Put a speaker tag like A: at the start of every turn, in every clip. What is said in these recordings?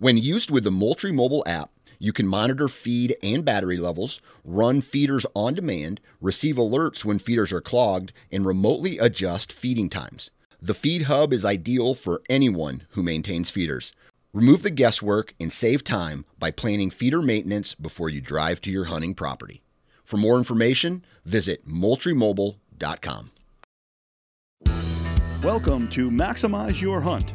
A: When used with the Moultrie mobile app, you can monitor feed and battery levels, run feeders on demand, receive alerts when feeders are clogged, and remotely adjust feeding times. The Feed Hub is ideal for anyone who maintains feeders. Remove the guesswork and save time by planning feeder maintenance before you drive to your hunting property. For more information, visit moultriemobile.com.
B: Welcome to Maximize Your Hunt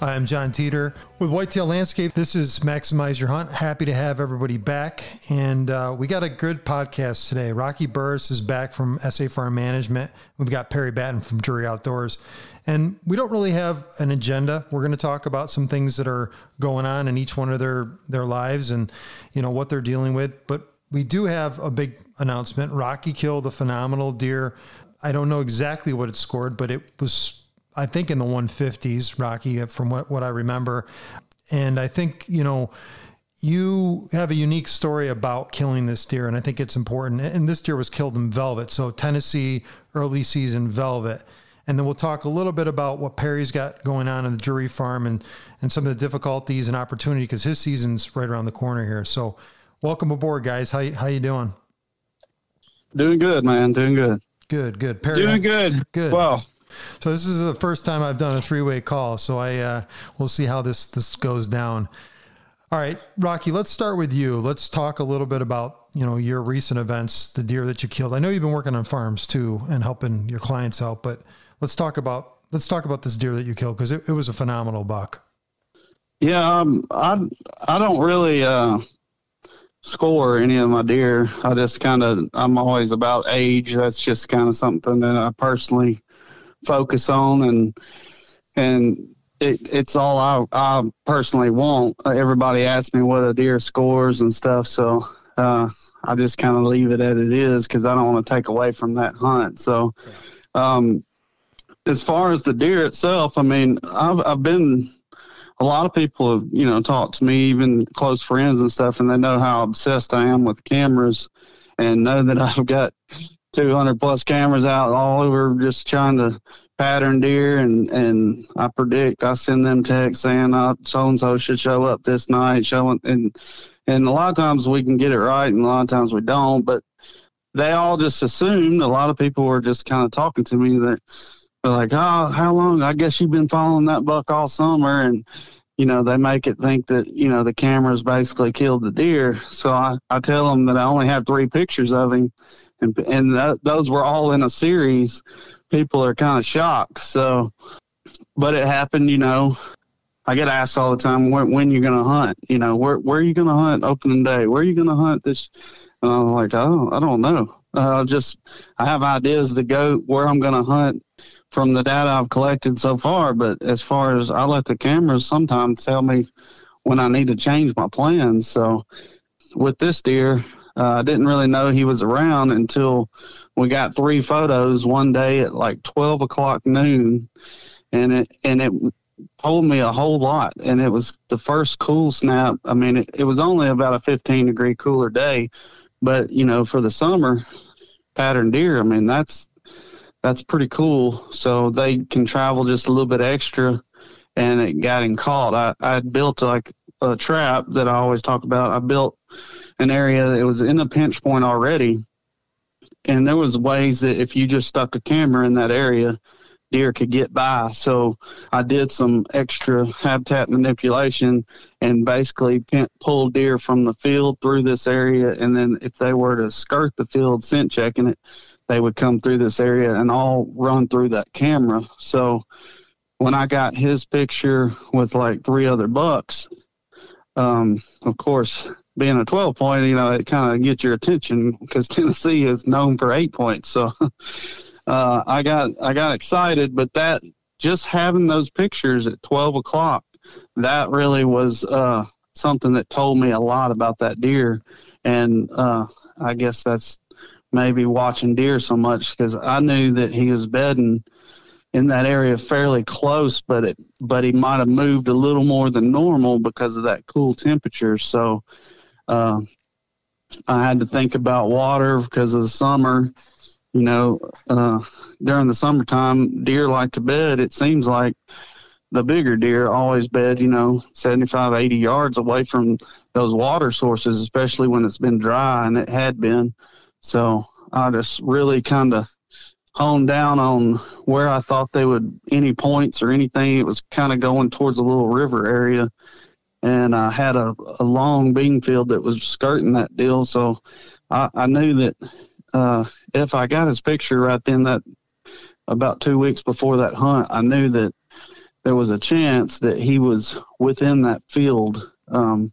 C: Hi, I'm John Teeter with Whitetail Landscape. This is Maximize Your Hunt. Happy to have everybody back. And uh, we got a good podcast today. Rocky Burris is back from SA Farm Management. We've got Perry Batten from Drury Outdoors. And we don't really have an agenda. We're going to talk about some things that are going on in each one of their, their lives and, you know, what they're dealing with. But we do have a big announcement. Rocky killed the phenomenal deer. I don't know exactly what it scored, but it was I think in the 150s, Rocky, from what, what I remember. And I think, you know, you have a unique story about killing this deer, and I think it's important. And this deer was killed in velvet, so Tennessee early season velvet. And then we'll talk a little bit about what Perry's got going on in the Drury farm and, and some of the difficulties and opportunity because his season's right around the corner here. So welcome aboard, guys. How, how you doing?
D: Doing good, man. Doing good.
C: Good, good. Perry,
D: doing good.
C: Good.
D: Well,
C: so this is the first time I've done a three-way call. So I uh, we'll see how this this goes down. All right, Rocky, let's start with you. Let's talk a little bit about you know your recent events, the deer that you killed. I know you've been working on farms too and helping your clients out, but let's talk about let's talk about this deer that you killed because it, it, was a phenomenal buck.
D: Yeah, um, I I don't really uh, score any of my deer. I just kind of I'm always about age. That's just kind of something that I personally focus on and and it, it's all I, I personally want. Everybody asks me what a deer scores and stuff, so uh, I just kind of leave it as it is because I don't want to take away from that hunt. So, um, as far as the deer itself, I mean, I've I've been a lot of people have you know talked to me, even close friends and stuff, and they know how obsessed I am with cameras, and know that I've got 200 plus cameras out all over just trying to pattern deer and and I predict I send them texts saying uh, so and so should show up this night showing and and a lot of times we can get it right and a lot of times we don't but they all just assumed a lot of people were just kind of talking to me that they're like oh how long I guess you've been following that buck all summer and you know they make it think that you know the cameras basically killed the deer. So I, I tell them that I only have three pictures of him and and that, those were all in a series. People are kind of shocked. So, but it happened. You know, I get asked all the time when, when you're going to hunt. You know, where where are you going to hunt opening day? Where are you going to hunt this? And I'm like, don't, I don't know. Uh, just I have ideas to go where I'm going to hunt from the data I've collected so far. But as far as I let the cameras sometimes tell me when I need to change my plans. So with this deer, uh, I didn't really know he was around until we got three photos one day at like 12 o'clock noon, and it and it told me a whole lot. And it was the first cool snap. I mean, it, it was only about a 15 degree cooler day, but you know, for the summer pattern deer, I mean, that's that's pretty cool. So they can travel just a little bit extra, and it got him caught. I I built like a trap that I always talk about. I built an area that was in a pinch point already, and there was ways that if you just stuck a camera in that area, deer could get by. So I did some extra habitat manipulation and basically pulled deer from the field through this area. And then if they were to skirt the field scent checking it, they would come through this area and all run through that camera. So when I got his picture with like three other bucks, um, of course, being a 12 point, you know, it kind of gets your attention because Tennessee is known for eight points. So uh, I got I got excited, but that just having those pictures at 12 o'clock, that really was uh, something that told me a lot about that deer. And uh, I guess that's maybe watching deer so much because I knew that he was bedding in that area fairly close, but it but he might have moved a little more than normal because of that cool temperature. So uh, I had to think about water because of the summer. You know, uh, during the summertime, deer like to bed. It seems like the bigger deer always bed, you know, 75, 80 yards away from those water sources, especially when it's been dry, and it had been. So I just really kind of honed down on where I thought they would any points or anything. It was kind of going towards a little river area, and I had a, a long bean field that was skirting that deal. So I, I knew that uh, if I got his picture right then, that about two weeks before that hunt, I knew that there was a chance that he was within that field. Um,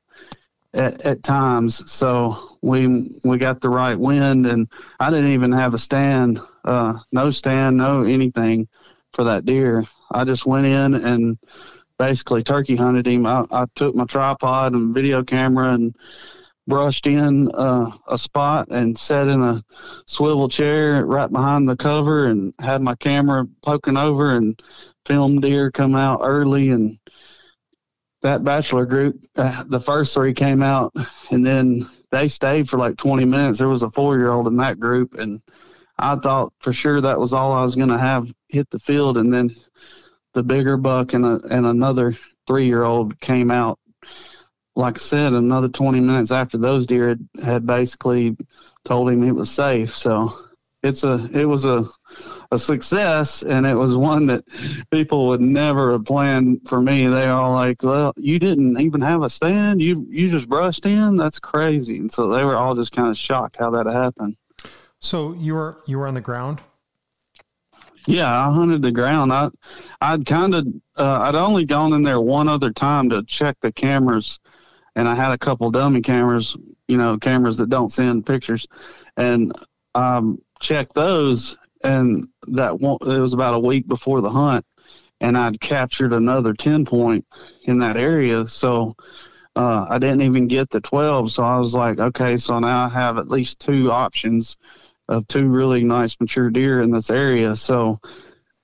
D: at, at times. So we we got the right wind, and I didn't even have a stand, uh, no stand, no anything for that deer. I just went in and basically turkey hunted him. I, I took my tripod and video camera and brushed in uh, a spot and sat in a swivel chair right behind the cover and had my camera poking over and filmed deer come out early and that bachelor group, uh, the first three came out, and then they stayed for like 20 minutes. There was a four year old in that group, and I thought for sure that was all I was going to have hit the field. And then the bigger buck and, a, and another three year old came out. Like I said, another 20 minutes after those deer had, had basically told him it was safe. So it's a it was a a success and it was one that people would never have planned for me. They all like well you didn't even have a stand. You you just brushed in? That's crazy. And so they were all just kind of shocked how that happened.
C: So you were you were on the ground
D: yeah i hunted the ground i i'd kind of uh, i'd only gone in there one other time to check the cameras and i had a couple dummy cameras you know cameras that don't send pictures and um checked those, and that one, it was about a week before the hunt, and I'd captured another ten point in that area. So uh, I didn't even get the twelve. So I was like, okay, so now I have at least two options of two really nice mature deer in this area. So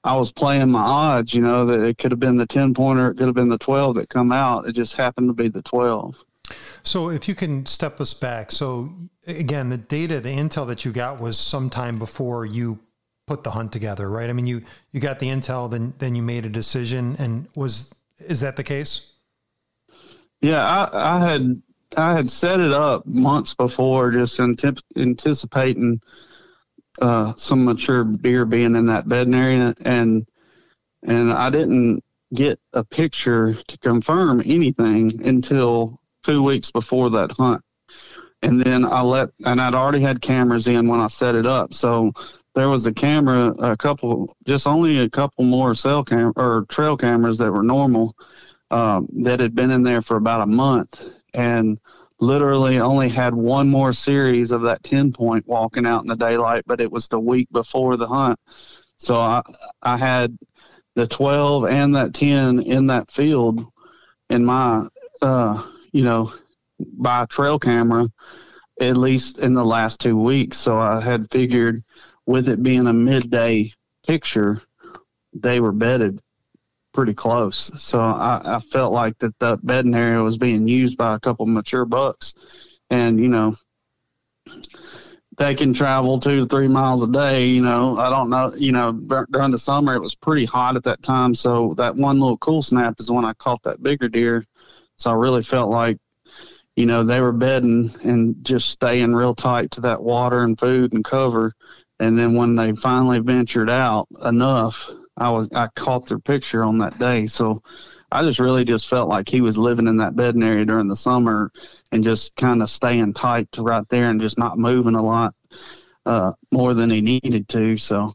D: I was playing my odds, you know, that it could have been the 10 pointer, it could have been the 12 that come out. It just happened to be the 12.
C: So if you can step us back. So again, the data, the intel that you got was sometime before you put the hunt together, right? I mean, you you got the intel, then then you made a decision, and was is that the case?
D: Yeah, I, I had I had set it up months before, just antip- anticipating uh, some mature deer being in that bedding area, and and I didn't get a picture to confirm anything until two weeks before that hunt. And then I let, and I'd already had cameras in when I set it up. So there was a camera, a couple, just only a couple more cell cam or trail cameras that were normal um, that had been in there for about a month. And literally only had one more series of that 10 point walking out in the daylight, but it was the week before the hunt. So I, I had the 12 and that 10 in that field in my, uh, you know, by trail camera at least in the last two weeks. So I had figured with it being a midday picture, they were bedded pretty close. So I, I felt like that that bedding area was being used by a couple mature bucks. And, you know, they can travel two to three miles a day. You know, I don't know. You know, during the summer it was pretty hot at that time, so that one little cool snap is when I caught that bigger deer. So I really felt like, you know, they were bedding and just staying real tight to that water and food and cover. And then when they finally ventured out enough, I was I caught their picture on that day. So I just really just felt like he was living in that bedding area during the summer and just kind of staying tight right there and just not moving a lot uh, more than he needed to. So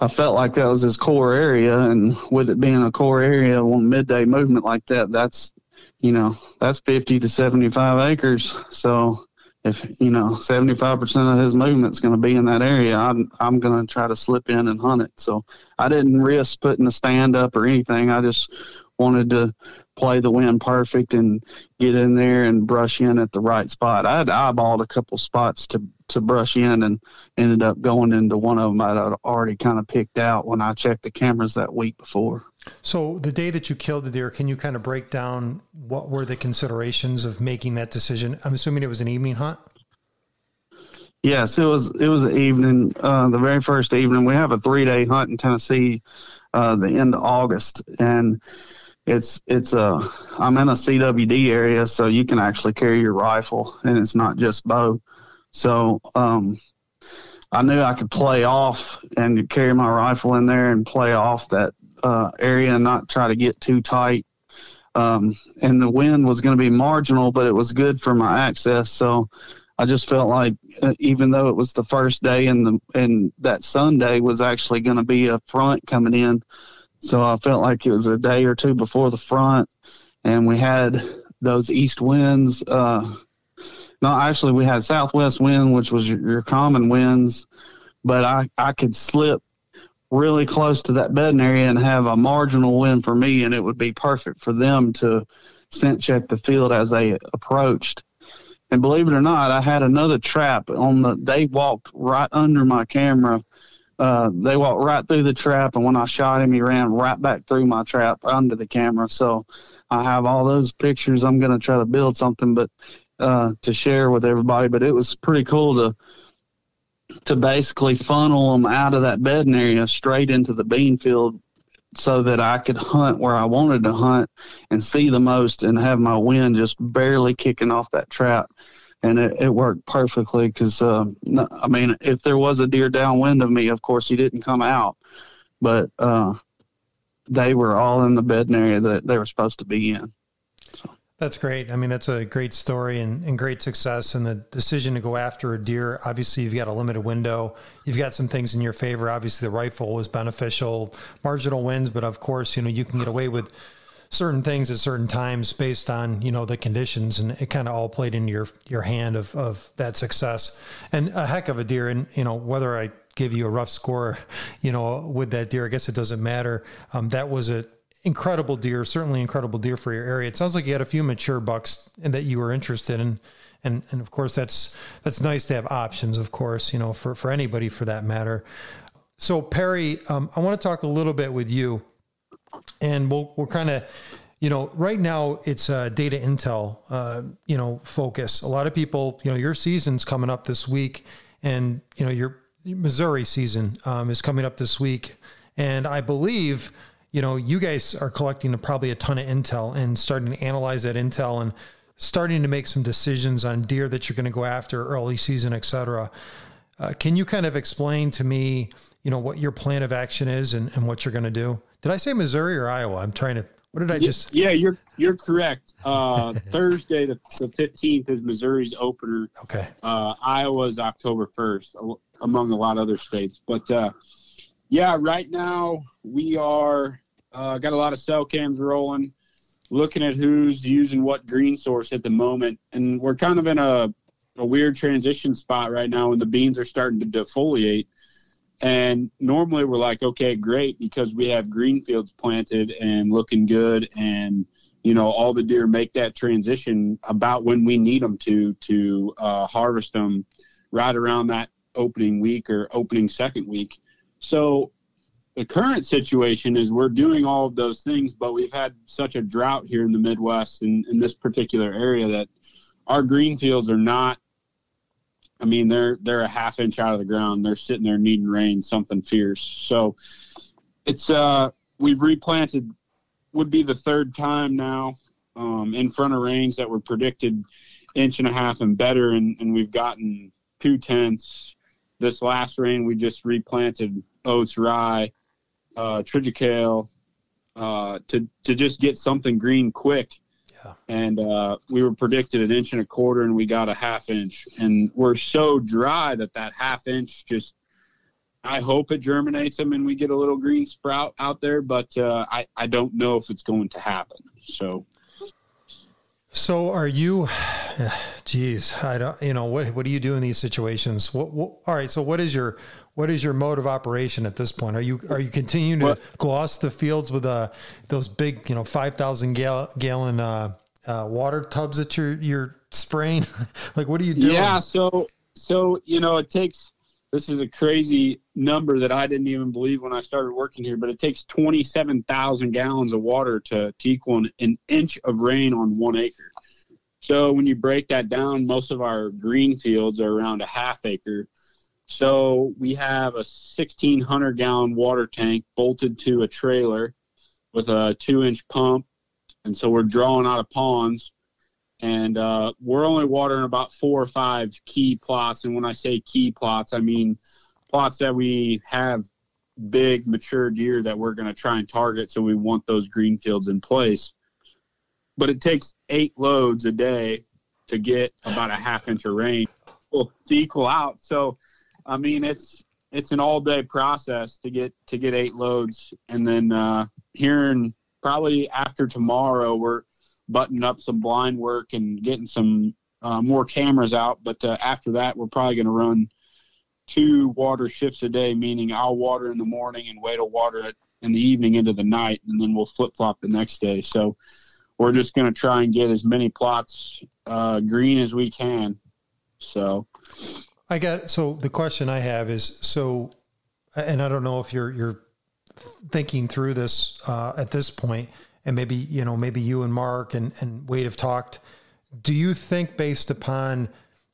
D: I felt like that was his core area, and with it being a core area on midday movement like that, that's you know that's 50 to 75 acres. So if you know 75% of his movement's going to be in that area i'm, I'm going to try to slip in and hunt it so i didn't risk putting a stand up or anything i just wanted to play the wind perfect and get in there and brush in at the right spot. I had eyeballed a couple spots to to brush in and ended up going into one of them I'd already kind of picked out when I checked the cameras that week before.
C: So the day that you killed the deer, can you kind of break down what were the considerations of making that decision? I'm assuming it was an evening hunt.
D: Yes, it was. It was an evening. Uh, the very first evening, we have a three day hunt in Tennessee, uh, the end of August, and it's it's a I'm in a CWD area, so you can actually carry your rifle, and it's not just bow. So um, I knew I could play off and carry my rifle in there and play off that uh, area and not try to get too tight. Um, and the wind was going to be marginal, but it was good for my access. So I just felt like uh, even though it was the first day and the and that Sunday was actually going to be a front coming in so I felt like it was a day or two before the front, and we had those east winds. Uh, no, actually, we had southwest wind, which was your, your common winds, but I, I could slip really close to that bedding area and have a marginal win for me, and it would be perfect for them to scent check the field as they approached. And believe it or not, I had another trap on the. They walked right under my camera uh, they walked right through the trap, and when I shot him, he ran right back through my trap under the camera. So I have all those pictures. I'm going to try to build something, but uh, to share with everybody. But it was pretty cool to to basically funnel them out of that bedding area straight into the bean field so that I could hunt where I wanted to hunt and see the most and have my wind just barely kicking off that trap and it, it worked perfectly because uh, I mean, if there was a deer downwind of me, of course he didn't come out, but uh, they were all in the bedding area that they were supposed to be in.
C: That's great. I mean, that's a great story and, and great success. And the decision to go after a deer, obviously, you've got a limited window. You've got some things in your favor. Obviously, the rifle was beneficial, marginal wins, but of course, you know, you can get away with certain things at certain times based on you know the conditions and it kind of all played into your your hand of of that success and a heck of a deer and you know whether i give you a rough score you know with that deer i guess it doesn't matter um, that was a incredible deer certainly incredible deer for your area. It sounds like you had a few mature bucks that you were interested in and and of course that's that's nice to have options of course you know for for anybody for that matter. So perry um, i want to talk a little bit with you and we'll we're kind of you know right now it's data intel uh, you know focus. A lot of people you know your season's coming up this week and you know your missouri season um, is coming up this week and i believe you know you guys are collecting probably a ton of intel and starting to analyze that intel and starting to make some decisions on deer that you're going to go after early season et cetera uh, can you kind of explain to me you know what your plan of action is and, and what you're going to do did I say Missouri or Iowa? I'm trying to. What did I just?
E: Yeah, you're you're correct. Uh, Thursday, the, the 15th is Missouri's opener.
C: Okay.
E: Uh, Iowa's October 1st, among a lot of other states. But uh, yeah, right now we are uh, got a lot of cell cams rolling, looking at who's using what green source at the moment, and we're kind of in a a weird transition spot right now when the beans are starting to defoliate. And normally we're like, okay, great, because we have green fields planted and looking good, and you know all the deer make that transition about when we need them to to uh, harvest them right around that opening week or opening second week. So the current situation is we're doing all of those things, but we've had such a drought here in the Midwest in, in this particular area that our green fields are not I mean, they're they're a half inch out of the ground. They're sitting there needing rain, something fierce. So it's uh we've replanted would be the third time now um, in front of rains that were predicted inch and a half and better, and, and we've gotten two tenths. This last rain, we just replanted oats, rye, uh, triticale, uh, to to just get something green quick.
C: Yeah.
E: And uh, we were predicted an inch and a quarter, and we got a half inch. And we're so dry that that half inch just. I hope it germinates them and we get a little green sprout out there, but uh, I I don't know if it's going to happen. So
C: So are you, geez, I don't, you know, what, what do you do in these situations? What, what, all right. So what is your, what is your mode of operation at this point? Are you, are you continuing to
E: What-
C: gloss the fields with, uh, those big, you know, 5,000 gal- gallon, uh, uh, water tubs that you're, you're spraying? like, what are you doing?
E: Yeah, so so you know it takes this is a crazy number that I didn't even believe when I started working here, but it takes twenty seven thousand gallons of water to, to equal an, an inch of rain on one acre. So when you break that down, most of our green fields are around a half acre. So we have a sixteen hundred gallon water tank bolted to a trailer with a two inch pump, and so we're drawing out of ponds and uh, we're only watering about four or five key plots. And when I say key plots, I mean plots that we have big mature deer that we're going to try and target. So we want those green fields in place. But it takes eight loads a day to get about a half inch of rain to equal out. So, I mean, it's it's an all day process to get to get eight loads, and then uh, here in probably after tomorrow, we're buttoning up some blind work and getting some uh, more cameras out. But uh, after that, we're probably going to run two water shifts a day, meaning I'll water in the morning and wait to water it in the evening into the night, and then we'll flip flop the next day. So we're just going to try and get as many plots uh, green as we can. So
C: I got so the question I have is so, and I don't know if you're you're thinking through this uh, at this point, and maybe you know maybe you and Mark and and Wade have talked. Do you think based upon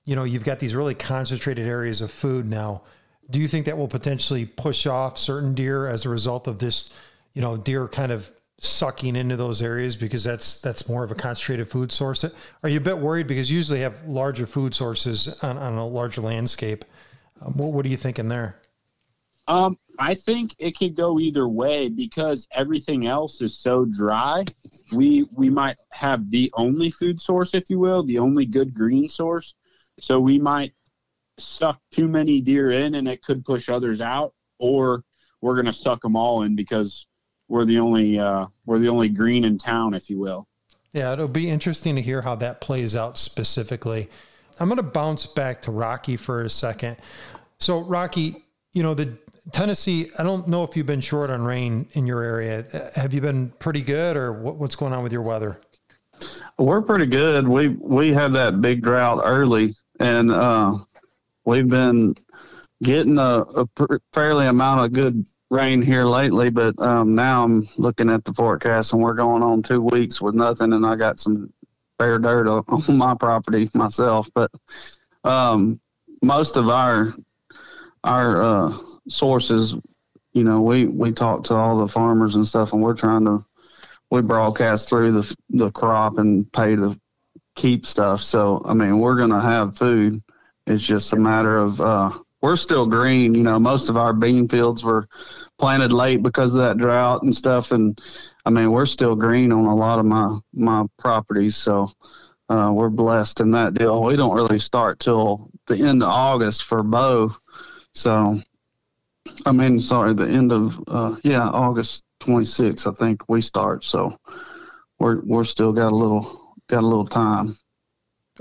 C: you know you've got these really concentrated areas of food now? Do you think that will potentially push off certain deer as a result of this? You know, deer kind of sucking into those areas because that's that's more of a concentrated food source. Are you a bit worried because you usually have larger food sources on, on a larger landscape? Um, what, what are you thinking there?
E: Um, I think it could go either way because everything else is so dry. We we might have the only food source, if you will, the only good green source. So we might suck too many deer in, and it could push others out, or we're going to suck them all in because we're the only uh, we're the only green in town, if you will.
C: Yeah, it'll be interesting to hear how that plays out specifically. I'm going to bounce back to Rocky for a second. So, Rocky, you know, the Tennessee, I don't know if you've been short on rain in your area. Have you been pretty good or what, what's going on with your weather?
D: We're pretty good. We we had that big drought early, and uh, we've been getting a, a pr- fairly amount of good rain here lately. But um, now I'm looking at the forecast, and we're going on two weeks with nothing, and I got some bare dirt on on my property myself. But um, most of our our uh, sources, you know, we we talk to all the farmers and stuff, and we're trying to we broadcast through the the crop and pay to keep stuff. So I mean, we're gonna have food. It's just a matter of uh, we're still green. You know, most of our bean fields were planted late because of that drought and stuff, and I mean, we're still green on a lot of my my properties. So. Uh, we're blessed in that deal. We don't really start till the end of August for bow. So, I mean, sorry, the end of uh, yeah, August 26th, I think we start. So, we're we're still got a little got a little time.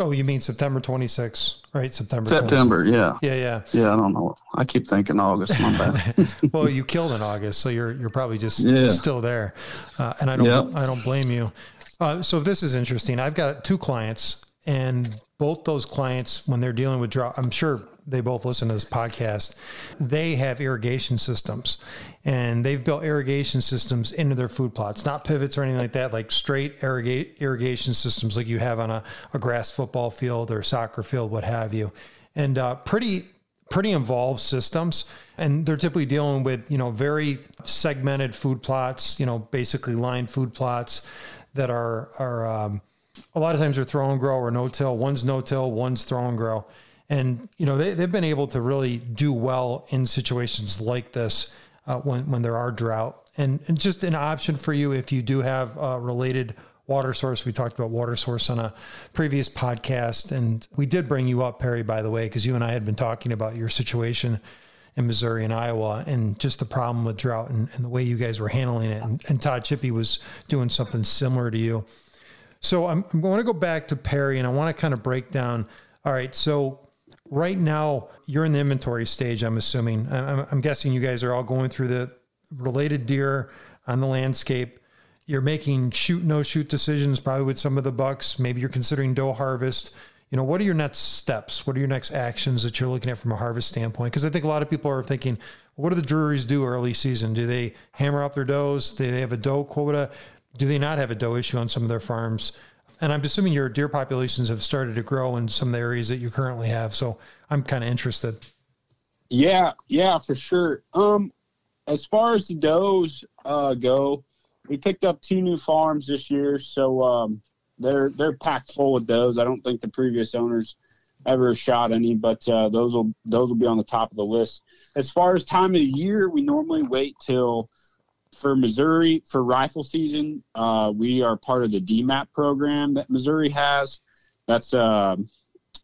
C: Oh, you mean September 26th, right? September. 26th.
D: September, yeah,
C: Yeah, yeah.
D: yeah. I don't know. I keep thinking August. My bad.
C: well, you killed in August, so you're you're probably just
D: Yeah.
C: still there, uh, and I don't
D: Yep.
C: I don't blame you. Uh, so this is interesting. I've got two clients, and both those clients, when they're dealing with drought, I'm sure they both listen to this podcast. They have irrigation systems, and they've built irrigation systems into their food plots, not pivots or anything like that, like straight irrigate irrigation systems like you have on a, a grass football field or soccer field, what have you. and uh, pretty pretty involved systems and they're typically dealing with you know very segmented food plots you know basically line food plots that are are um, a lot of times they're throw and grow or no till one's no till one's throw and grow and you know they, they've been able to really do well in situations like this uh, when when there are drought and, and just an option for you if you do have a related water source. We talked about water source on a previous podcast, and we did bring you up, Perry, by the way, because you and I had been talking about your situation in Missouri and Iowa and just the problem with drought and, and the way you guys were handling it. And, and, Todd Chippy was doing something similar to you. So I'm, I'm going to go back to Perry and I want to kind of break down. All right. So right now you're in the inventory stage, I'm assuming. I'm, I'm guessing you guys are all going through the related deer on the landscape. You're making shoot no shoot decisions probably with some of the bucks. Maybe you're considering doe harvest. You know what are your next steps? What are your next actions that you're looking at from a harvest standpoint? Because i think a lot of people are thinking what do the Drurys do early season? Do they hammer out their does? Do they have a doe quota? Do they not have a doe issue on some of their farms and i'm assuming your deer populations have started to grow in some of the areas that you currently have so i'm kind of interested
E: yeah yeah for sure um as far as the does uh, go we picked up two new farms this year, so um, they're they're packed full of those. I don't think the previous owners ever shot any, but uh, those will those will be on the top of the list. As far as time of the year, we normally wait till for Missouri for rifle season. Uh, we are part of the DMAP program that Missouri has. That's a,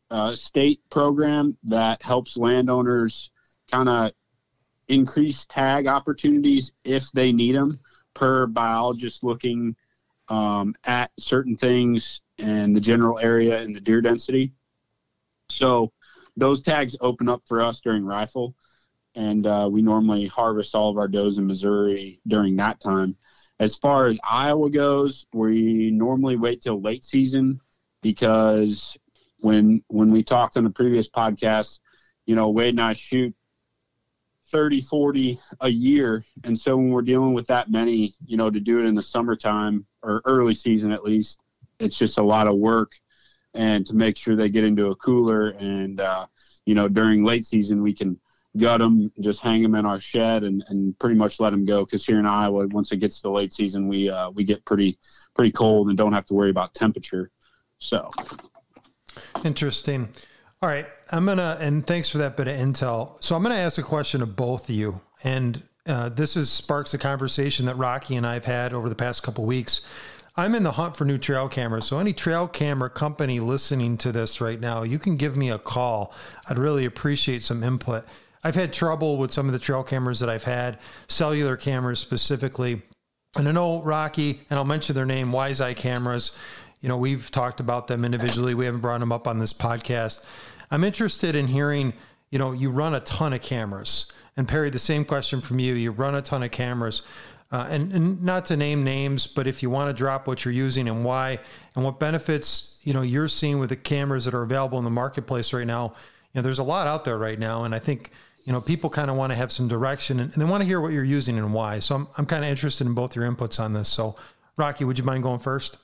E: a state program that helps landowners kind of increase tag opportunities if they need them per biologist looking um, at certain things and the general area and the deer density. So those tags open up for us during rifle, and uh, we normally harvest all of our does in Missouri during that time. As far as Iowa goes, we normally wait till late season because when when we talked on the previous podcast, you know, Wade and I shoot 30, 40 a year. And so when we're dealing with that many, you know, to do it in the summertime or early season at least, it's just a lot of work. And to make sure they get into a cooler and, uh, you know, during late season, we can gut them, just hang them in our shed and, and pretty much let them go. Cause here in Iowa, once it gets to late season, we, uh, we get pretty, pretty cold and don't have to worry about temperature. So
C: interesting. All right. I'm to, and thanks for that bit of intel. So I'm to ask a question of both of you. And uh, this is sparks a conversation that Rocky and I've had over the past couple weeks. I'm in the hunt for new trail cameras. So any trail camera company listening to this right now, you can give me a call. I'd really appreciate some input. I've had trouble with some of the trail cameras that I've had, cellular cameras specifically. And I know Rocky, and I'll mention their name, Wise Eye Cameras. You know, we've talked about them individually. We haven't brought them up on this podcast. I'm interested in hearing, you know, you run a ton of cameras. And Perry, the same question from you. You run a ton of cameras. Uh, and, and, not to name names, but if you want to drop what you're using and why, and what benefits you know you're seeing with the cameras that are available in the marketplace right now. You know, there's a lot out there right now, and I think you know people kind of want to have some direction and, and they want to hear what you're using and why. So I'm I'm kind of interested in both your inputs on this. So, Rocky, would you mind going first?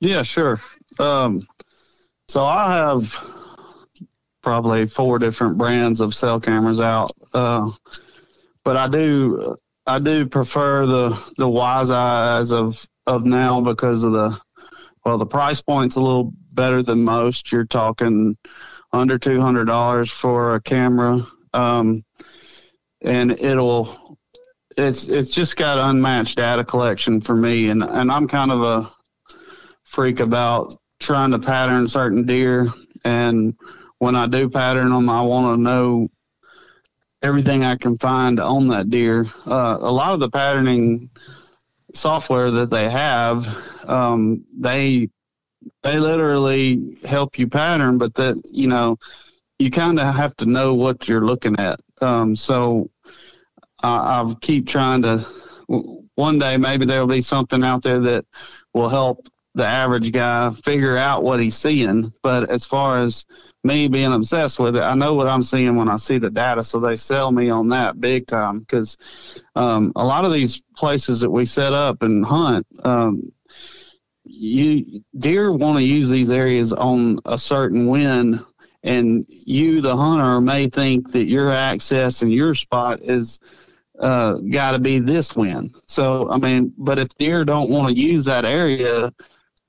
D: Yeah, sure. Um, so I have probably four different brands of cell cameras out, uh, but I do I do prefer the the Wise Eyes of of now because of the well the price point's a little better than most. You're talking under two hundred dollars for a camera, um, and it'll it's it's just got unmatched data collection for me, and and I'm kind of a freak about trying to pattern certain deer. And when I do pattern them, I want to know everything I can find on that deer. Uh, a lot of the patterning software that they have, um, they they literally help you pattern, but that you know you kind of have to know what you're looking at. Um, so I, I keep trying to. One day, maybe there'll be something out there that will help the average guy figure out what he's seeing. But as far as me being obsessed with it, I know what I'm seeing when I see the data. So they sell me on that big time because um, a lot of these places that we set up and hunt, um, you deer want to use these areas on a certain wind and you, the hunter, may think that your access and your spot is uh, got to be this wind. So, I mean, but if deer don't want to use that area,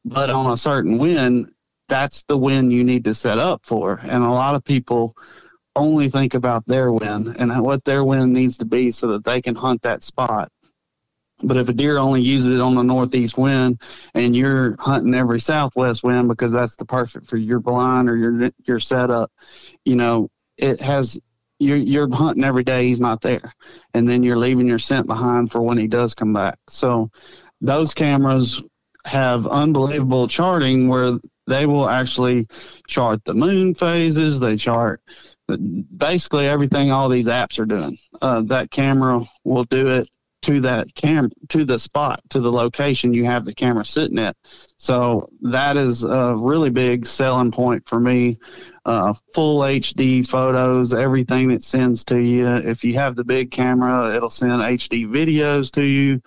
D: but on a certain wind, that's the wind you need to set up for. And a lot of people only think about their wind and what their wind needs to be so that they can hunt that spot. But if a deer only uses it on the northeast wind and you're hunting every southwest wind because that's the perfect for your blind or your your setup, you know, it has you're you're hunting every day he's not there. And then you're leaving your scent behind for when he does come back. So those cameras have unbelievable charting where they will actually chart the moon phases, they chart basically everything all these apps are doing. Uh, that camera will do it to that cam to the spot to the location you have the camera sitting at. So that is a really big selling point for me. Uh, full hd photos everything that sends to you. If you have the big camera it'll send hd videos to you.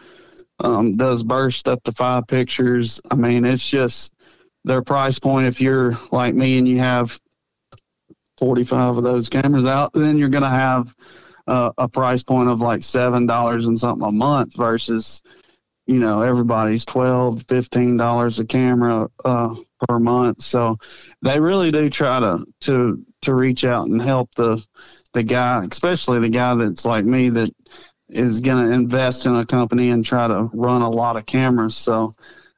D: Um, does burst up to five pictures. I mean it's just their price point. If you're like me and you have 45 of those cameras out then you're going to have uh, a price point of like seven dollars and something a month versus you know everybody's 12 15 dollars a camera uh, per month. So they really do try to to to reach out and help the the guy especially the guy that's like me that is going to invest in a company and try to run a lot of cameras. So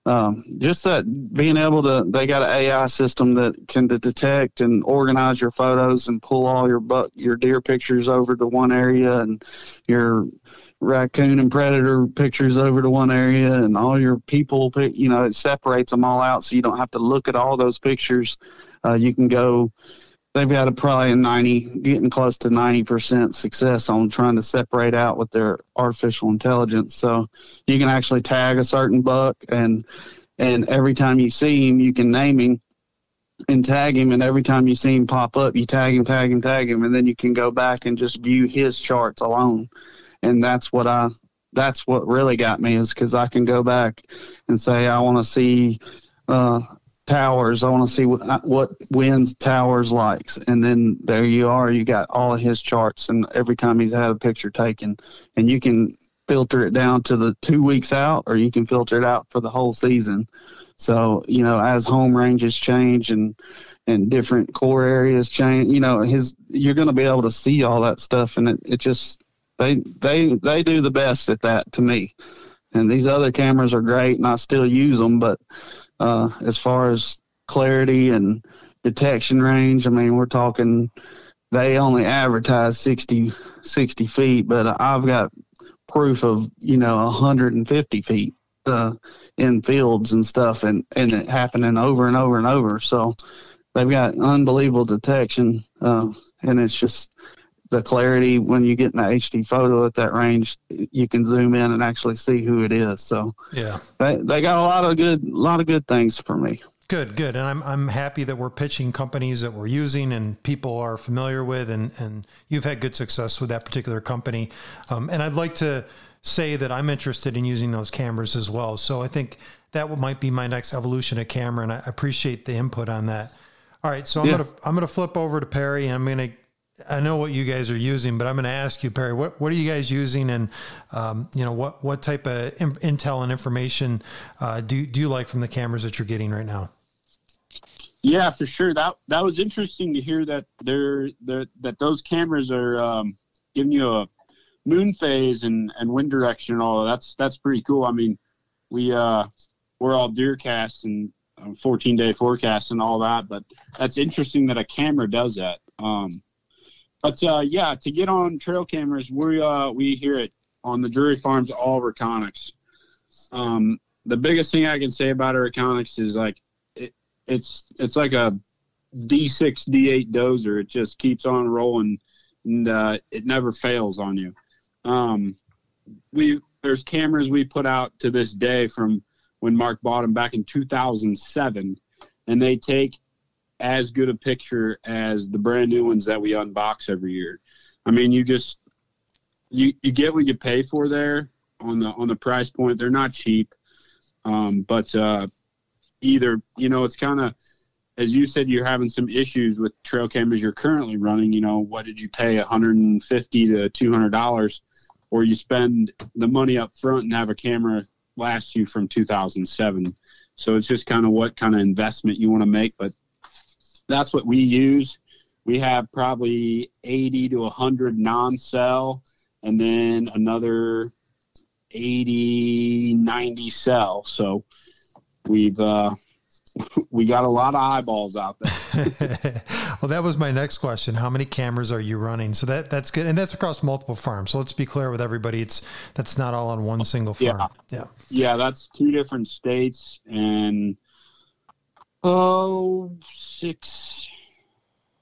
D: um, just that being able to they got an AI system that can detect and organize your photos and pull all your buck your deer pictures over to one area and your raccoon and predator pictures over to one area and all your people you know it separates them all out so you don't have to look at all those pictures. Uh, you can go they've got a probably a 90 getting close to 90% success on trying to separate out with their artificial intelligence. So you can actually tag a certain buck and and every time you see him you can name him and tag him. And every time you see him pop up you tag him tag him tag him. And then you can go back and just view his charts alone. And that's what i that's what really got me is because i can go back and say i want to see uh, towers. I want to see what uh, what wins towers likes, and then there you are. You got all of his charts, and every time he's had a picture taken, and you can filter it down to the two weeks out, or you can filter it out for the whole season. So you know, as home ranges change and and different core areas change, you know, his you're going to be able to see all that stuff, and it, it just they they they do the best at that to me. And these other cameras are great, and I still use them, but uh, as far as clarity and detection range. I mean, we're talking they only advertise 60, 60 feet, but I've got proof of, you know, 150 feet uh, in fields and stuff and, and it happening over and over and over. So they've got unbelievable detection. Uh, and it's just the clarity when you get in the HD photo at that range, you can zoom in and actually see who it is. So
C: yeah,
D: they, they got a lot of good, a lot of good things for me.
C: Good, good. And I'm, I'm happy that we're pitching companies that we're using and people are familiar with, and, and you've had good success with that particular company. Um, and I'd like to say that I'm interested in using those cameras as well. So I think that might be my next evolution of camera, and I appreciate the input on that. All right, so I'm yeah. gonna I'm gonna flip over to Perry, and I'm gonna I know what you guys are using, but I'm going to ask you, Perry, what, what are you guys using, and um, you know what what type of intel and information uh, do do you like from the cameras that you're getting right now?
E: Yeah, for sure. That that was interesting to hear that they're, they're that those cameras are um, giving you a moon phase and, and wind direction and all. That's that's pretty cool. I mean, we uh, we're all deer casts and um, 14 day forecasts and all that, but that's interesting that a camera does that. Um, but uh, yeah, to get on trail cameras, we uh, we hear it on the Drury Farms all Reconyx. Um, the biggest thing I can say about a Reconyx is like it, it's it's like a D6 D8 dozer. It just keeps on rolling, and uh, it never fails on you. Um, we there's cameras we put out to this day from when Mark bought them back in 2007, and they take as good a picture as the brand new ones that we unbox every year. I mean, you just you you get what you pay for there on the on the price point. They're not cheap, um, but uh, either you know it's kind of as you said, you're having some issues with trail cameras you're currently running. You know, what did you pay 150 to 200 dollars, or you spend the money up front and have a camera last you from 2007. So it's just kind of what kind of investment you want to make. But that's what we use. We have probably 80 to 100 non-cell, and then another 80, 90 cell. So we've uh, we got a lot of eyeballs out there.
C: well, that was my next question. How many cameras are you running? So that that's good, and that's across multiple farms. So let's be clear with everybody. It's that's not all on one single farm.
E: Yeah, yeah, yeah that's two different states, and oh, six,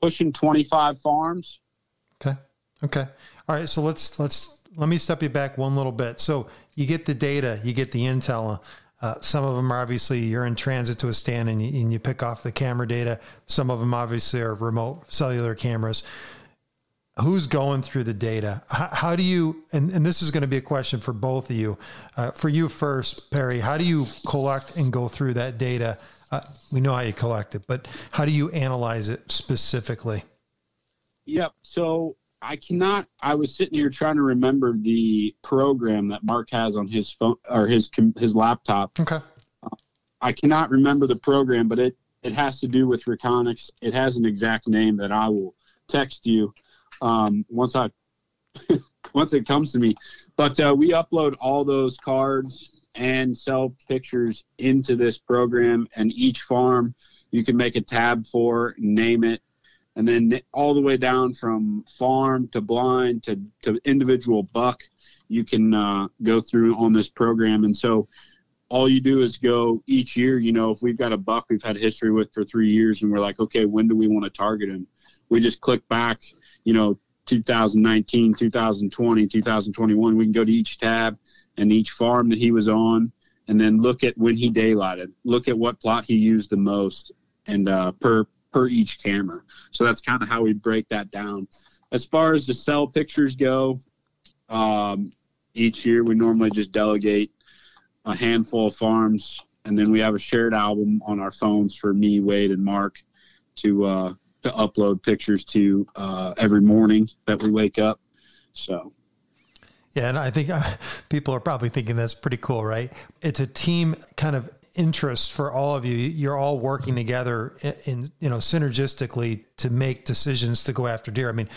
E: pushing twenty five farms.
C: Okay. Okay. All right. So let's let's let me step you back one little bit. So you get the data, you get the intel. Uh, some of them are obviously you're in transit to a stand and you, and you pick off the camera data. Some of them obviously are remote cellular cameras. Who's going through the data? How, how do you, and, and this is going to be a question for both of you. Uh, for you first, Perry, how do you collect and go through that data? Uh, we know how you collect it, but how do you analyze it specifically?
E: Yep. So I cannot. I was sitting here trying to remember the program that Mark has on his phone or his his laptop.
C: Okay.
E: I cannot remember the program, but it it has to do with Reconyx. It has an exact name that I will text you um, once I once it comes to me. But uh, we upload all those cards and cell pictures into this program, and each farm you can make a tab for, name it, and then all the way down from farm to blind to, to individual buck you can uh, go through on this program. And so all you do is go each year you know if we've got a buck we've had history with for three years and we're like okay when do we want to target him? We just click back you know 2019 2020 2021 we can go to each tab and each farm that he was on and then look at when he daylighted look at what plot he used the most and uh, per per each camera. So that's kind of how we break that down. As far as the cell pictures go, um, each year we normally just delegate a handful of farms, and then we have a shared album on our phones for me, Wade, and Mark to uh, to upload pictures to uh, every morning that we wake up. So.
C: Yeah, and I think uh, people are probably thinking that's pretty cool, right? It's a team kind of interest for all of you. You're all working together in, you know, synergistically to make decisions to go after deer. I mean,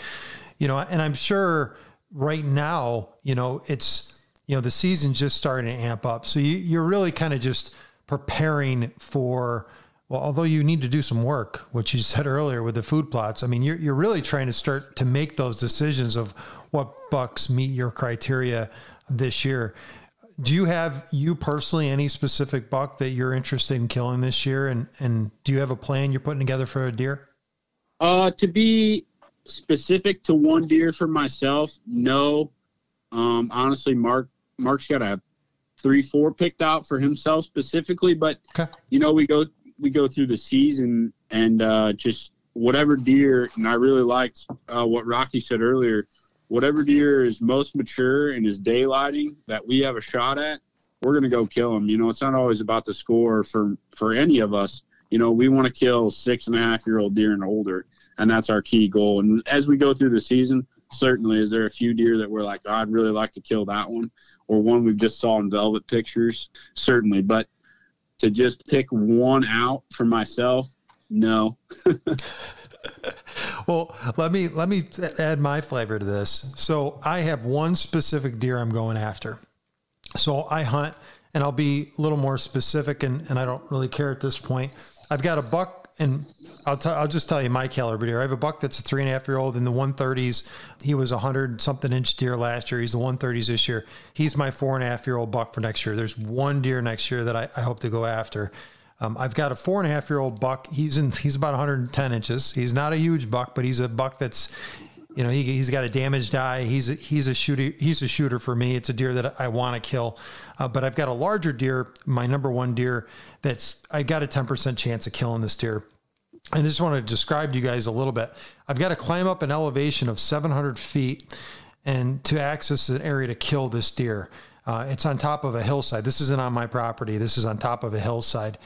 C: you know, and I'm sure right now, you know, it's, you know, the season just starting to amp up. So you, you're really kind of just preparing for, well, although you need to do some work, which you said earlier with the food plots, I mean, you're, you're really trying to start to make those decisions of what bucks meet your criteria this year. Do you have you personally any specific buck that you're interested in killing this year, and and do you have a plan you're putting together for a deer?
E: Uh, to be specific to one deer for myself, no. Um, honestly, Mark Mark's got a three four picked out for himself specifically, but okay. you know we go we go through the season and uh, just whatever deer, and I really liked uh, what Rocky said earlier whatever deer is most mature and is daylighting that we have a shot at, we're going to go kill them. You know, it's not always about the score for for any of us. You know, we want to kill six and a half year old deer and older, and that's our key goal. And as we go through the season, certainly is there a few deer that we're like, oh, I'd really like to kill that one, or one we've just saw in velvet pictures, certainly. But to just pick one out for myself, no.
C: well, let me let me add my flavor to this. So I have one specific deer I'm going after. So I hunt, and I'll be a little more specific, and, and I don't really care at this point. I've got a buck, and I'll t- I'll just tell you my caliber deer. I have a buck that's a three and a half year old in the 130s. He was a hundred something inch deer last year. He's the 130s this year. He's my four and a half year old buck for next year. There's one deer next year that I, I hope to go after. Um, I've got a four and a half year old buck. He's in. He's about 110 inches. He's not a huge buck, but he's a buck that's, you know, he, he's got a damaged eye. He's a, he's a shooter. He's a shooter for me. It's a deer that I want to kill. Uh, but I've got a larger deer. My number one deer. That's I got a 10% chance of killing this deer. I just want to describe to you guys a little bit. I've got to climb up an elevation of 700 feet and to access an area to kill this deer. Uh, it's on top of a hillside. This isn't on my property. This is on top of a hillside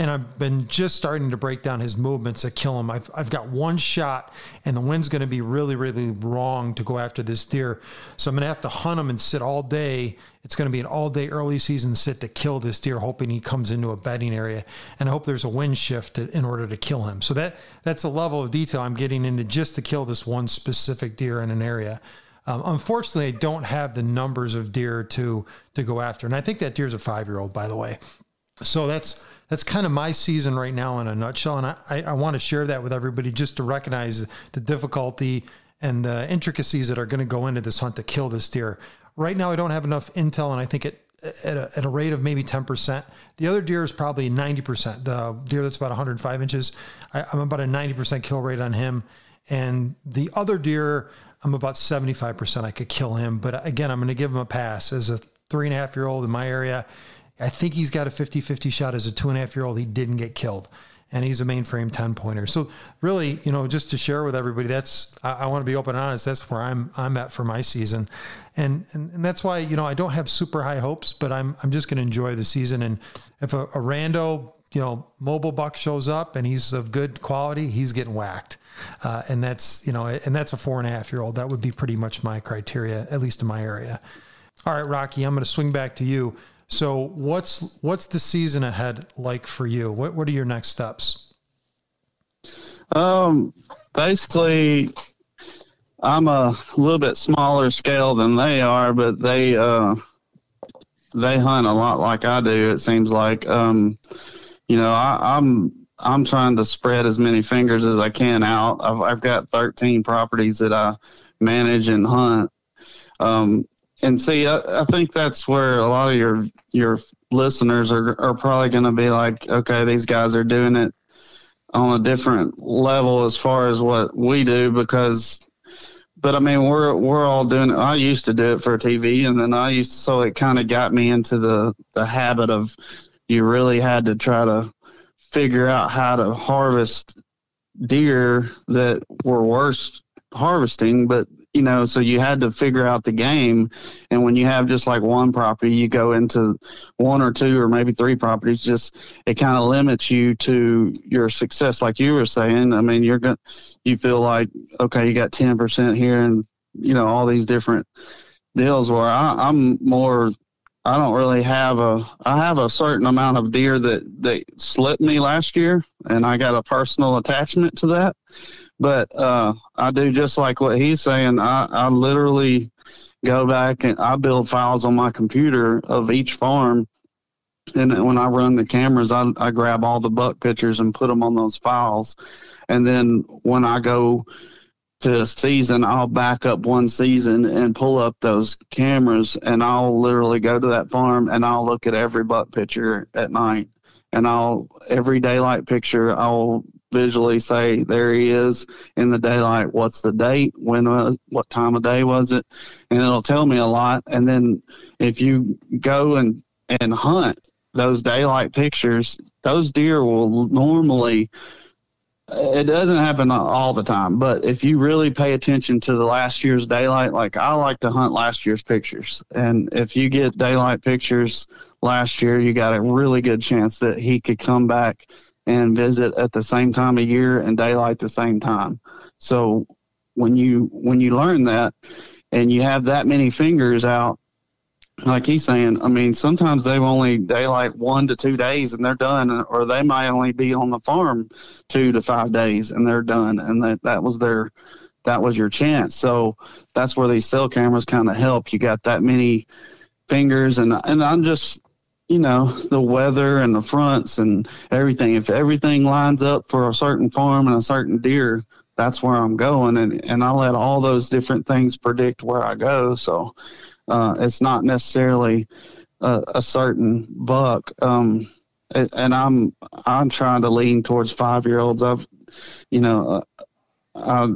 C: and I've been just starting to break down his movements to kill him. I've, I've got one shot, and the wind's going to be really, really wrong to go after this deer. So I'm going to have to hunt him and sit all day. It's going to be an all day early season sit to kill this deer, hoping he comes into a bedding area, and I hope there's a wind shift to, in order to kill him. So that that's a level of detail I'm getting into just to kill this one specific deer in an area. Um, unfortunately, I don't have the numbers of deer to to go after, and I think that deer's a five year old, by the way. So that's that's kind of my season right now in a nutshell. And I, I, I want to share that with everybody just to recognize the difficulty and the intricacies that are going to go into this hunt to kill this deer. Right now, I don't have enough intel, and I think it at a, at a rate of maybe 10%. The other deer is probably 90%. The deer that's about 105 inches, I, I'm about a 90% kill rate on him. And the other deer, I'm about 75% I could kill him. But again, I'm going to give him a pass. As a three and a half year old in my area, I think he's got a 50 50 shot as a two and a half year old. He didn't get killed. And he's a mainframe 10 pointer. So, really, you know, just to share with everybody, that's, I, I want to be open and honest. That's where I'm, I'm at for my season. And, and, and that's why, you know, I don't have super high hopes, but I'm, I'm just going to enjoy the season. And if a, a rando, you know, mobile buck shows up and he's of good quality, he's getting whacked. Uh, and that's, you know, and that's a four and a half year old. That would be pretty much my criteria, at least in my area. All right, Rocky, I'm going to swing back to you. So what's what's the season ahead like for you? What what are your next steps?
D: Um, basically, I'm a little bit smaller scale than they are, but they uh they hunt a lot like I do. It seems like um, you know I, I'm I'm trying to spread as many fingers as I can out. I've I've got 13 properties that I manage and hunt. Um, and see, I, I, think that's where a lot of your your listeners are are probably going to be like, okay, these guys are doing it on a different level as far as what we do because. But I mean, we're we're all doing it. I used to do it for TV, and then I used to, so it kind of got me into the the habit of you really had to try to figure out how to harvest deer that were worth harvesting, but you know, so you had to figure out the game. And when you have just like one property, you go into one or two or maybe three properties, just it kind of limits you to your success. Like you were saying, I mean, you're going to, you feel like, okay, you got 10% here and, you know, all these different deals where I, I'm more I don't really have a. I have a certain amount of deer that that slipped me last year, and I got a personal attachment to that. But uh, I do just like what he's saying. I, I literally go back and I build files on my computer of each farm. And when I run the cameras, I, I grab all the buck pictures and put them on those files. And then when I go to season, I'll back up one season and pull up those cameras and I'll literally go to that farm and I'll look at every buck picture at night. And I'll every daylight picture I'll visually say there he is in the daylight. What's the date? When was what time of day was it? And it'll tell me a lot. And then if you go and and hunt those daylight pictures those deer will normally it doesn't happen all the time but if you really pay attention to the last year's daylight like i like to hunt last year's pictures. And if you get daylight pictures last year you got a really good chance that he could come back and visit at the same time of year and daylight the same time. So when you when you learn that and you have that many fingers out, like he's saying, I mean, sometimes they've only daylight one to two days and they're done, or they might only be on the farm two to five days and they're done, and that that was their that was your chance. So that's where these cell cameras kind of help. You got that many fingers, and and I'm just you know the weather and the fronts and everything. If everything lines up for a certain farm and a certain deer that's where i'm going. And, and i let all those different things predict where i go. So uh, it's not necessarily a, a certain buck. Um, and i'm i'm trying to lean towards five year olds i've you know uh,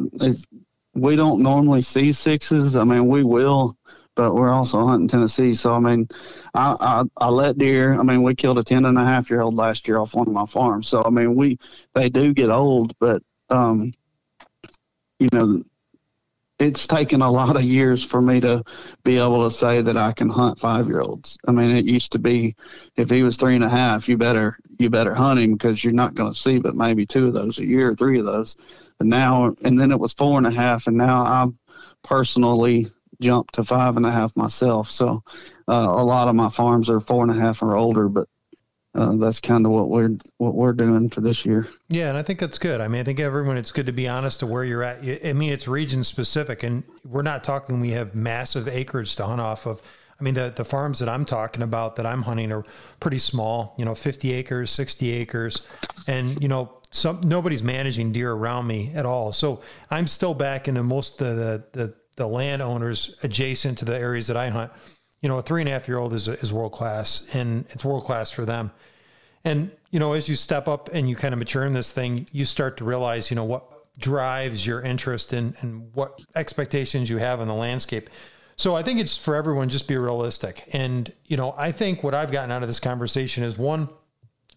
D: we don't normally see sixes. I mean we will but we're also hunting Tennessee. So I mean, I, I, I let deer. I mean, we killed a ten and a half year old last year off one of my farms. So I mean, we they do get old, but um, you know, it's taken a lot of years for me to be able to say that I can hunt five year olds. I mean, it used to be if he was three and a half, you better you better hunt him because you're not going to see but maybe two of those a year, three of those. And now, and then it was four and a half, and now I'm personally jumped to five and a half myself. So uh, a lot of my farms are four and a half or older, but uh, that's kind of what we're what we're doing for this year.
C: Yeah, and I think that's good. I mean, I think everyone it's good to be honest to where you're at. I mean, it's region specific, and we're not talking we have massive acreage to hunt off of. I mean, the the farms that I'm talking about that I'm hunting are pretty small. You know, 50 acres, 60 acres, and you know, some nobody's managing deer around me at all. So I'm still back into most of the the, the landowners adjacent to the areas that I hunt. You know, a three and a half year old is is world class, and it's world class for them. And, you know, as you step up and you kind of mature in this thing, you start to realize, you know, what drives your interest in and what expectations you have in the landscape. So I think it's for everyone, just be realistic. And, you know, I think what I've gotten out of this conversation is one,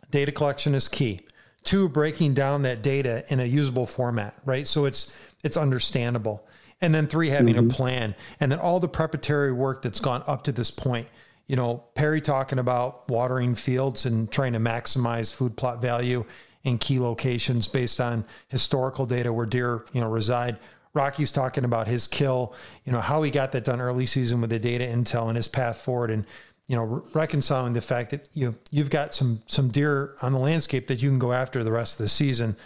C: data collection is key. Two, breaking down that data in a usable format, right? So it's it's understandable. And then three, having mm-hmm. a plan. And then all the preparatory work that's gone up to this point you know, Perry talking about watering fields and trying to maximize food plot value in key locations based on historical data where deer, you know, reside. Rocky's talking about his kill, you know, how he got that done early season with the data intel and his path forward and you know, reconciling the fact that you you've got some some deer on the landscape that you can go after the rest of the season.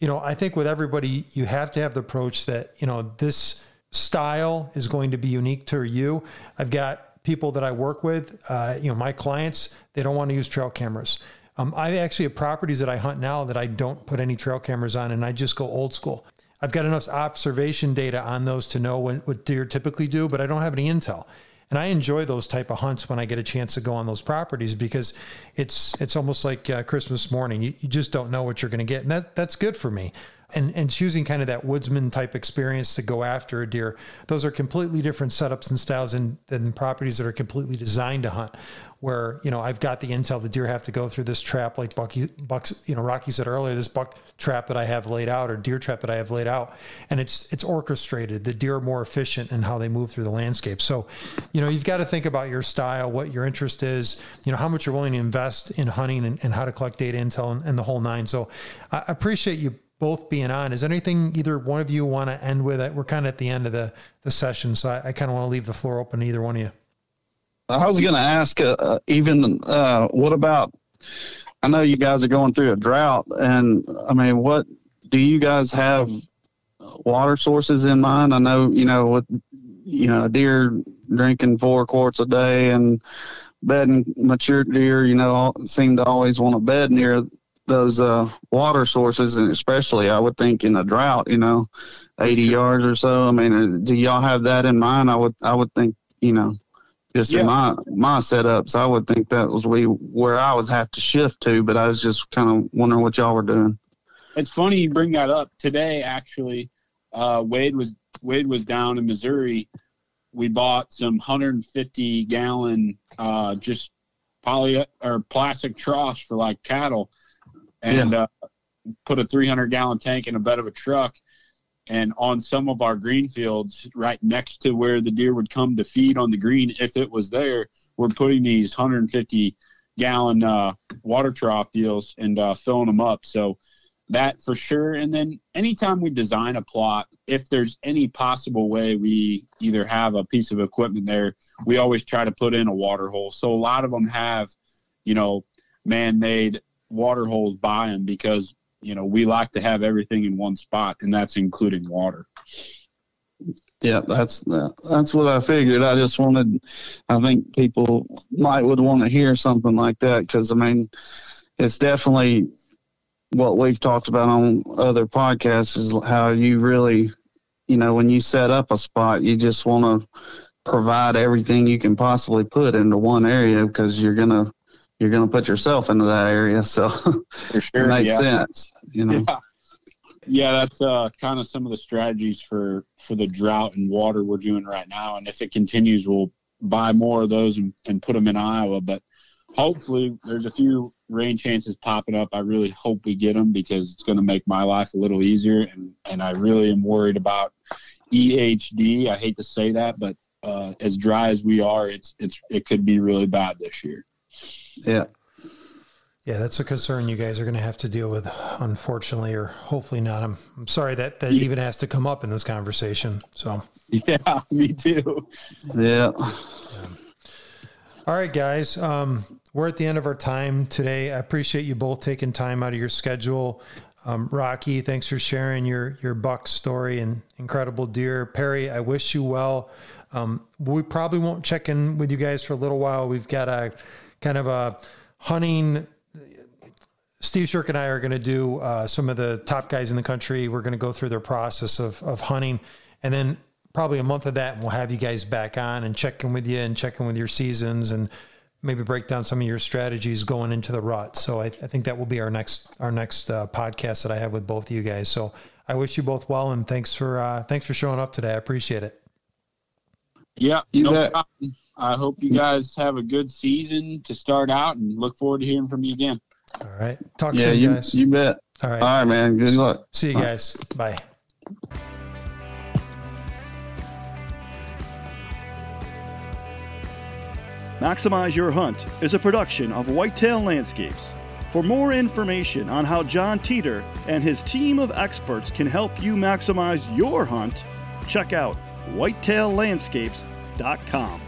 C: You know, I think with everybody you have to have the approach that, you know, this style is going to be unique to you. I've got people that I work with, uh, you know, my clients, they don't want to use trail cameras. Um, I actually have properties that I hunt now that I don't put any trail cameras on, and I just go old school. I've got enough observation data on those to know when, what deer typically do, but I don't have any intel. And I enjoy those type of hunts when I get a chance to go on those properties because it's it's almost like uh, Christmas morning. You, you just don't know what you're going to get, and that that's good for me and and choosing kind of that woodsman type experience to go after a deer those are completely different setups and styles and, properties that are completely designed to hunt where you know I've got the intel the deer have to go through this trap like Bucky Bucks you know Rocky said earlier this buck trap that I have laid out or deer trap that I have laid out. And it's it's orchestrated. The deer are more efficient in how they move through the landscape. So you know you've got to think about your style what your interest is you know how much you're willing to invest in hunting and, and how to collect data intel and, and the whole nine. So I appreciate you both being on. Is anything either one of you want to end with? We're kind of at the end of the, the session, so I, I kind of want to leave the floor open to either one of you.
D: I was going to ask, uh, uh, even uh, what about? I know you guys are going through a drought, and I mean, what do you guys have water sources in mind? I know you know with you know deer drinking four quarts a day and bedding mature deer, you know, seem to always want to bed near those uh, water sources, and especially I would think in a drought, you know, 80 yards or so. I mean, uh, do y'all have that in mind? I would I would think, you know, just yeah. in my my setups, I would think that was we where I would have to shift to. But I was just kind of wondering what y'all were doing.
E: It's funny you bring that up today. Actually, uh, Wade was Wade was down in Missouri. We bought some 150 gallon uh, just poly or plastic troughs for like cattle and yeah. uh, put a 300 gallon tank in a bed of a truck. And on some of our green fields, right next to where the deer would come to feed on the green, if it was there, we're putting these 150 gallon uh, water trough deals and uh, filling them up. So that for sure. And then anytime we design a plot, if there's any possible way we either have a piece of equipment there, we always try to put in a water hole. So a lot of them have, you know, man-made water holes by them because you know we like to have everything in one spot, and that's including water.
D: Yeah, that's that's what I figured. I just wanted, I think people might would want to hear something like that because I mean, it's definitely what we've talked about on other podcasts is how you really, you know, when you set up a spot, you just want to provide everything you can possibly put into one area because you're gonna you're going to put yourself into that area. So For sure, it makes yeah. sense, you know.
E: Yeah. yeah that's uh, kind of some of the strategies for for the drought and water we're doing right now. And if it continues, we'll buy more of those and, and put them in Iowa. But hopefully, there's a few rain chances popping up. I really hope we get them because it's going to make my life a little easier. And and I really am worried about EHD. I hate to say that, but uh, as dry as we are, it's it's it could be really bad this year.
D: Yeah.
C: Yeah, that's a concern you guys are going to have to deal with, unfortunately, or hopefully not. I'm, I'm sorry that that
E: Yeah.
C: even has to come up in this conversation. So,
E: Yeah, me too.
D: Yeah.
C: all right, guys, um, we're at the end of our time today. I appreciate you both taking time out of your schedule. Um, Rocky, thanks for sharing your your buck story and incredible deer. Perry, I wish you well. Um, we probably won't check in with you guys for a little while. We've got a kind of a hunting Steve Shirk and I are going to do uh, some of the top guys in the country. We're going to go through their process of, of hunting. And then probably a month of that, and we'll have you guys back on and check in with you and check in with your seasons and maybe break down some of your strategies going into the rut. So I, I think that will be our next our next uh, podcast that I have with both of you guys. So I wish you both well and thanks for uh, thanks for showing up today. I appreciate it.
E: Yeah,
D: You
E: no
D: bet.
E: problem. I hope you guys have a good season to start out, and look forward to hearing from you again.
C: All right. Talk
D: Yeah,
C: soon,
D: you,
C: guys.
D: you bet.
C: All
D: All
C: right.
D: right, man. Good luck.
C: See you guys. Bye.
B: Maximize Your Hunt is a production of Whitetail Landscapes. For more information on how Jon Teater and his team of experts can help you maximize your hunt, check out whitetaillandscapes.com.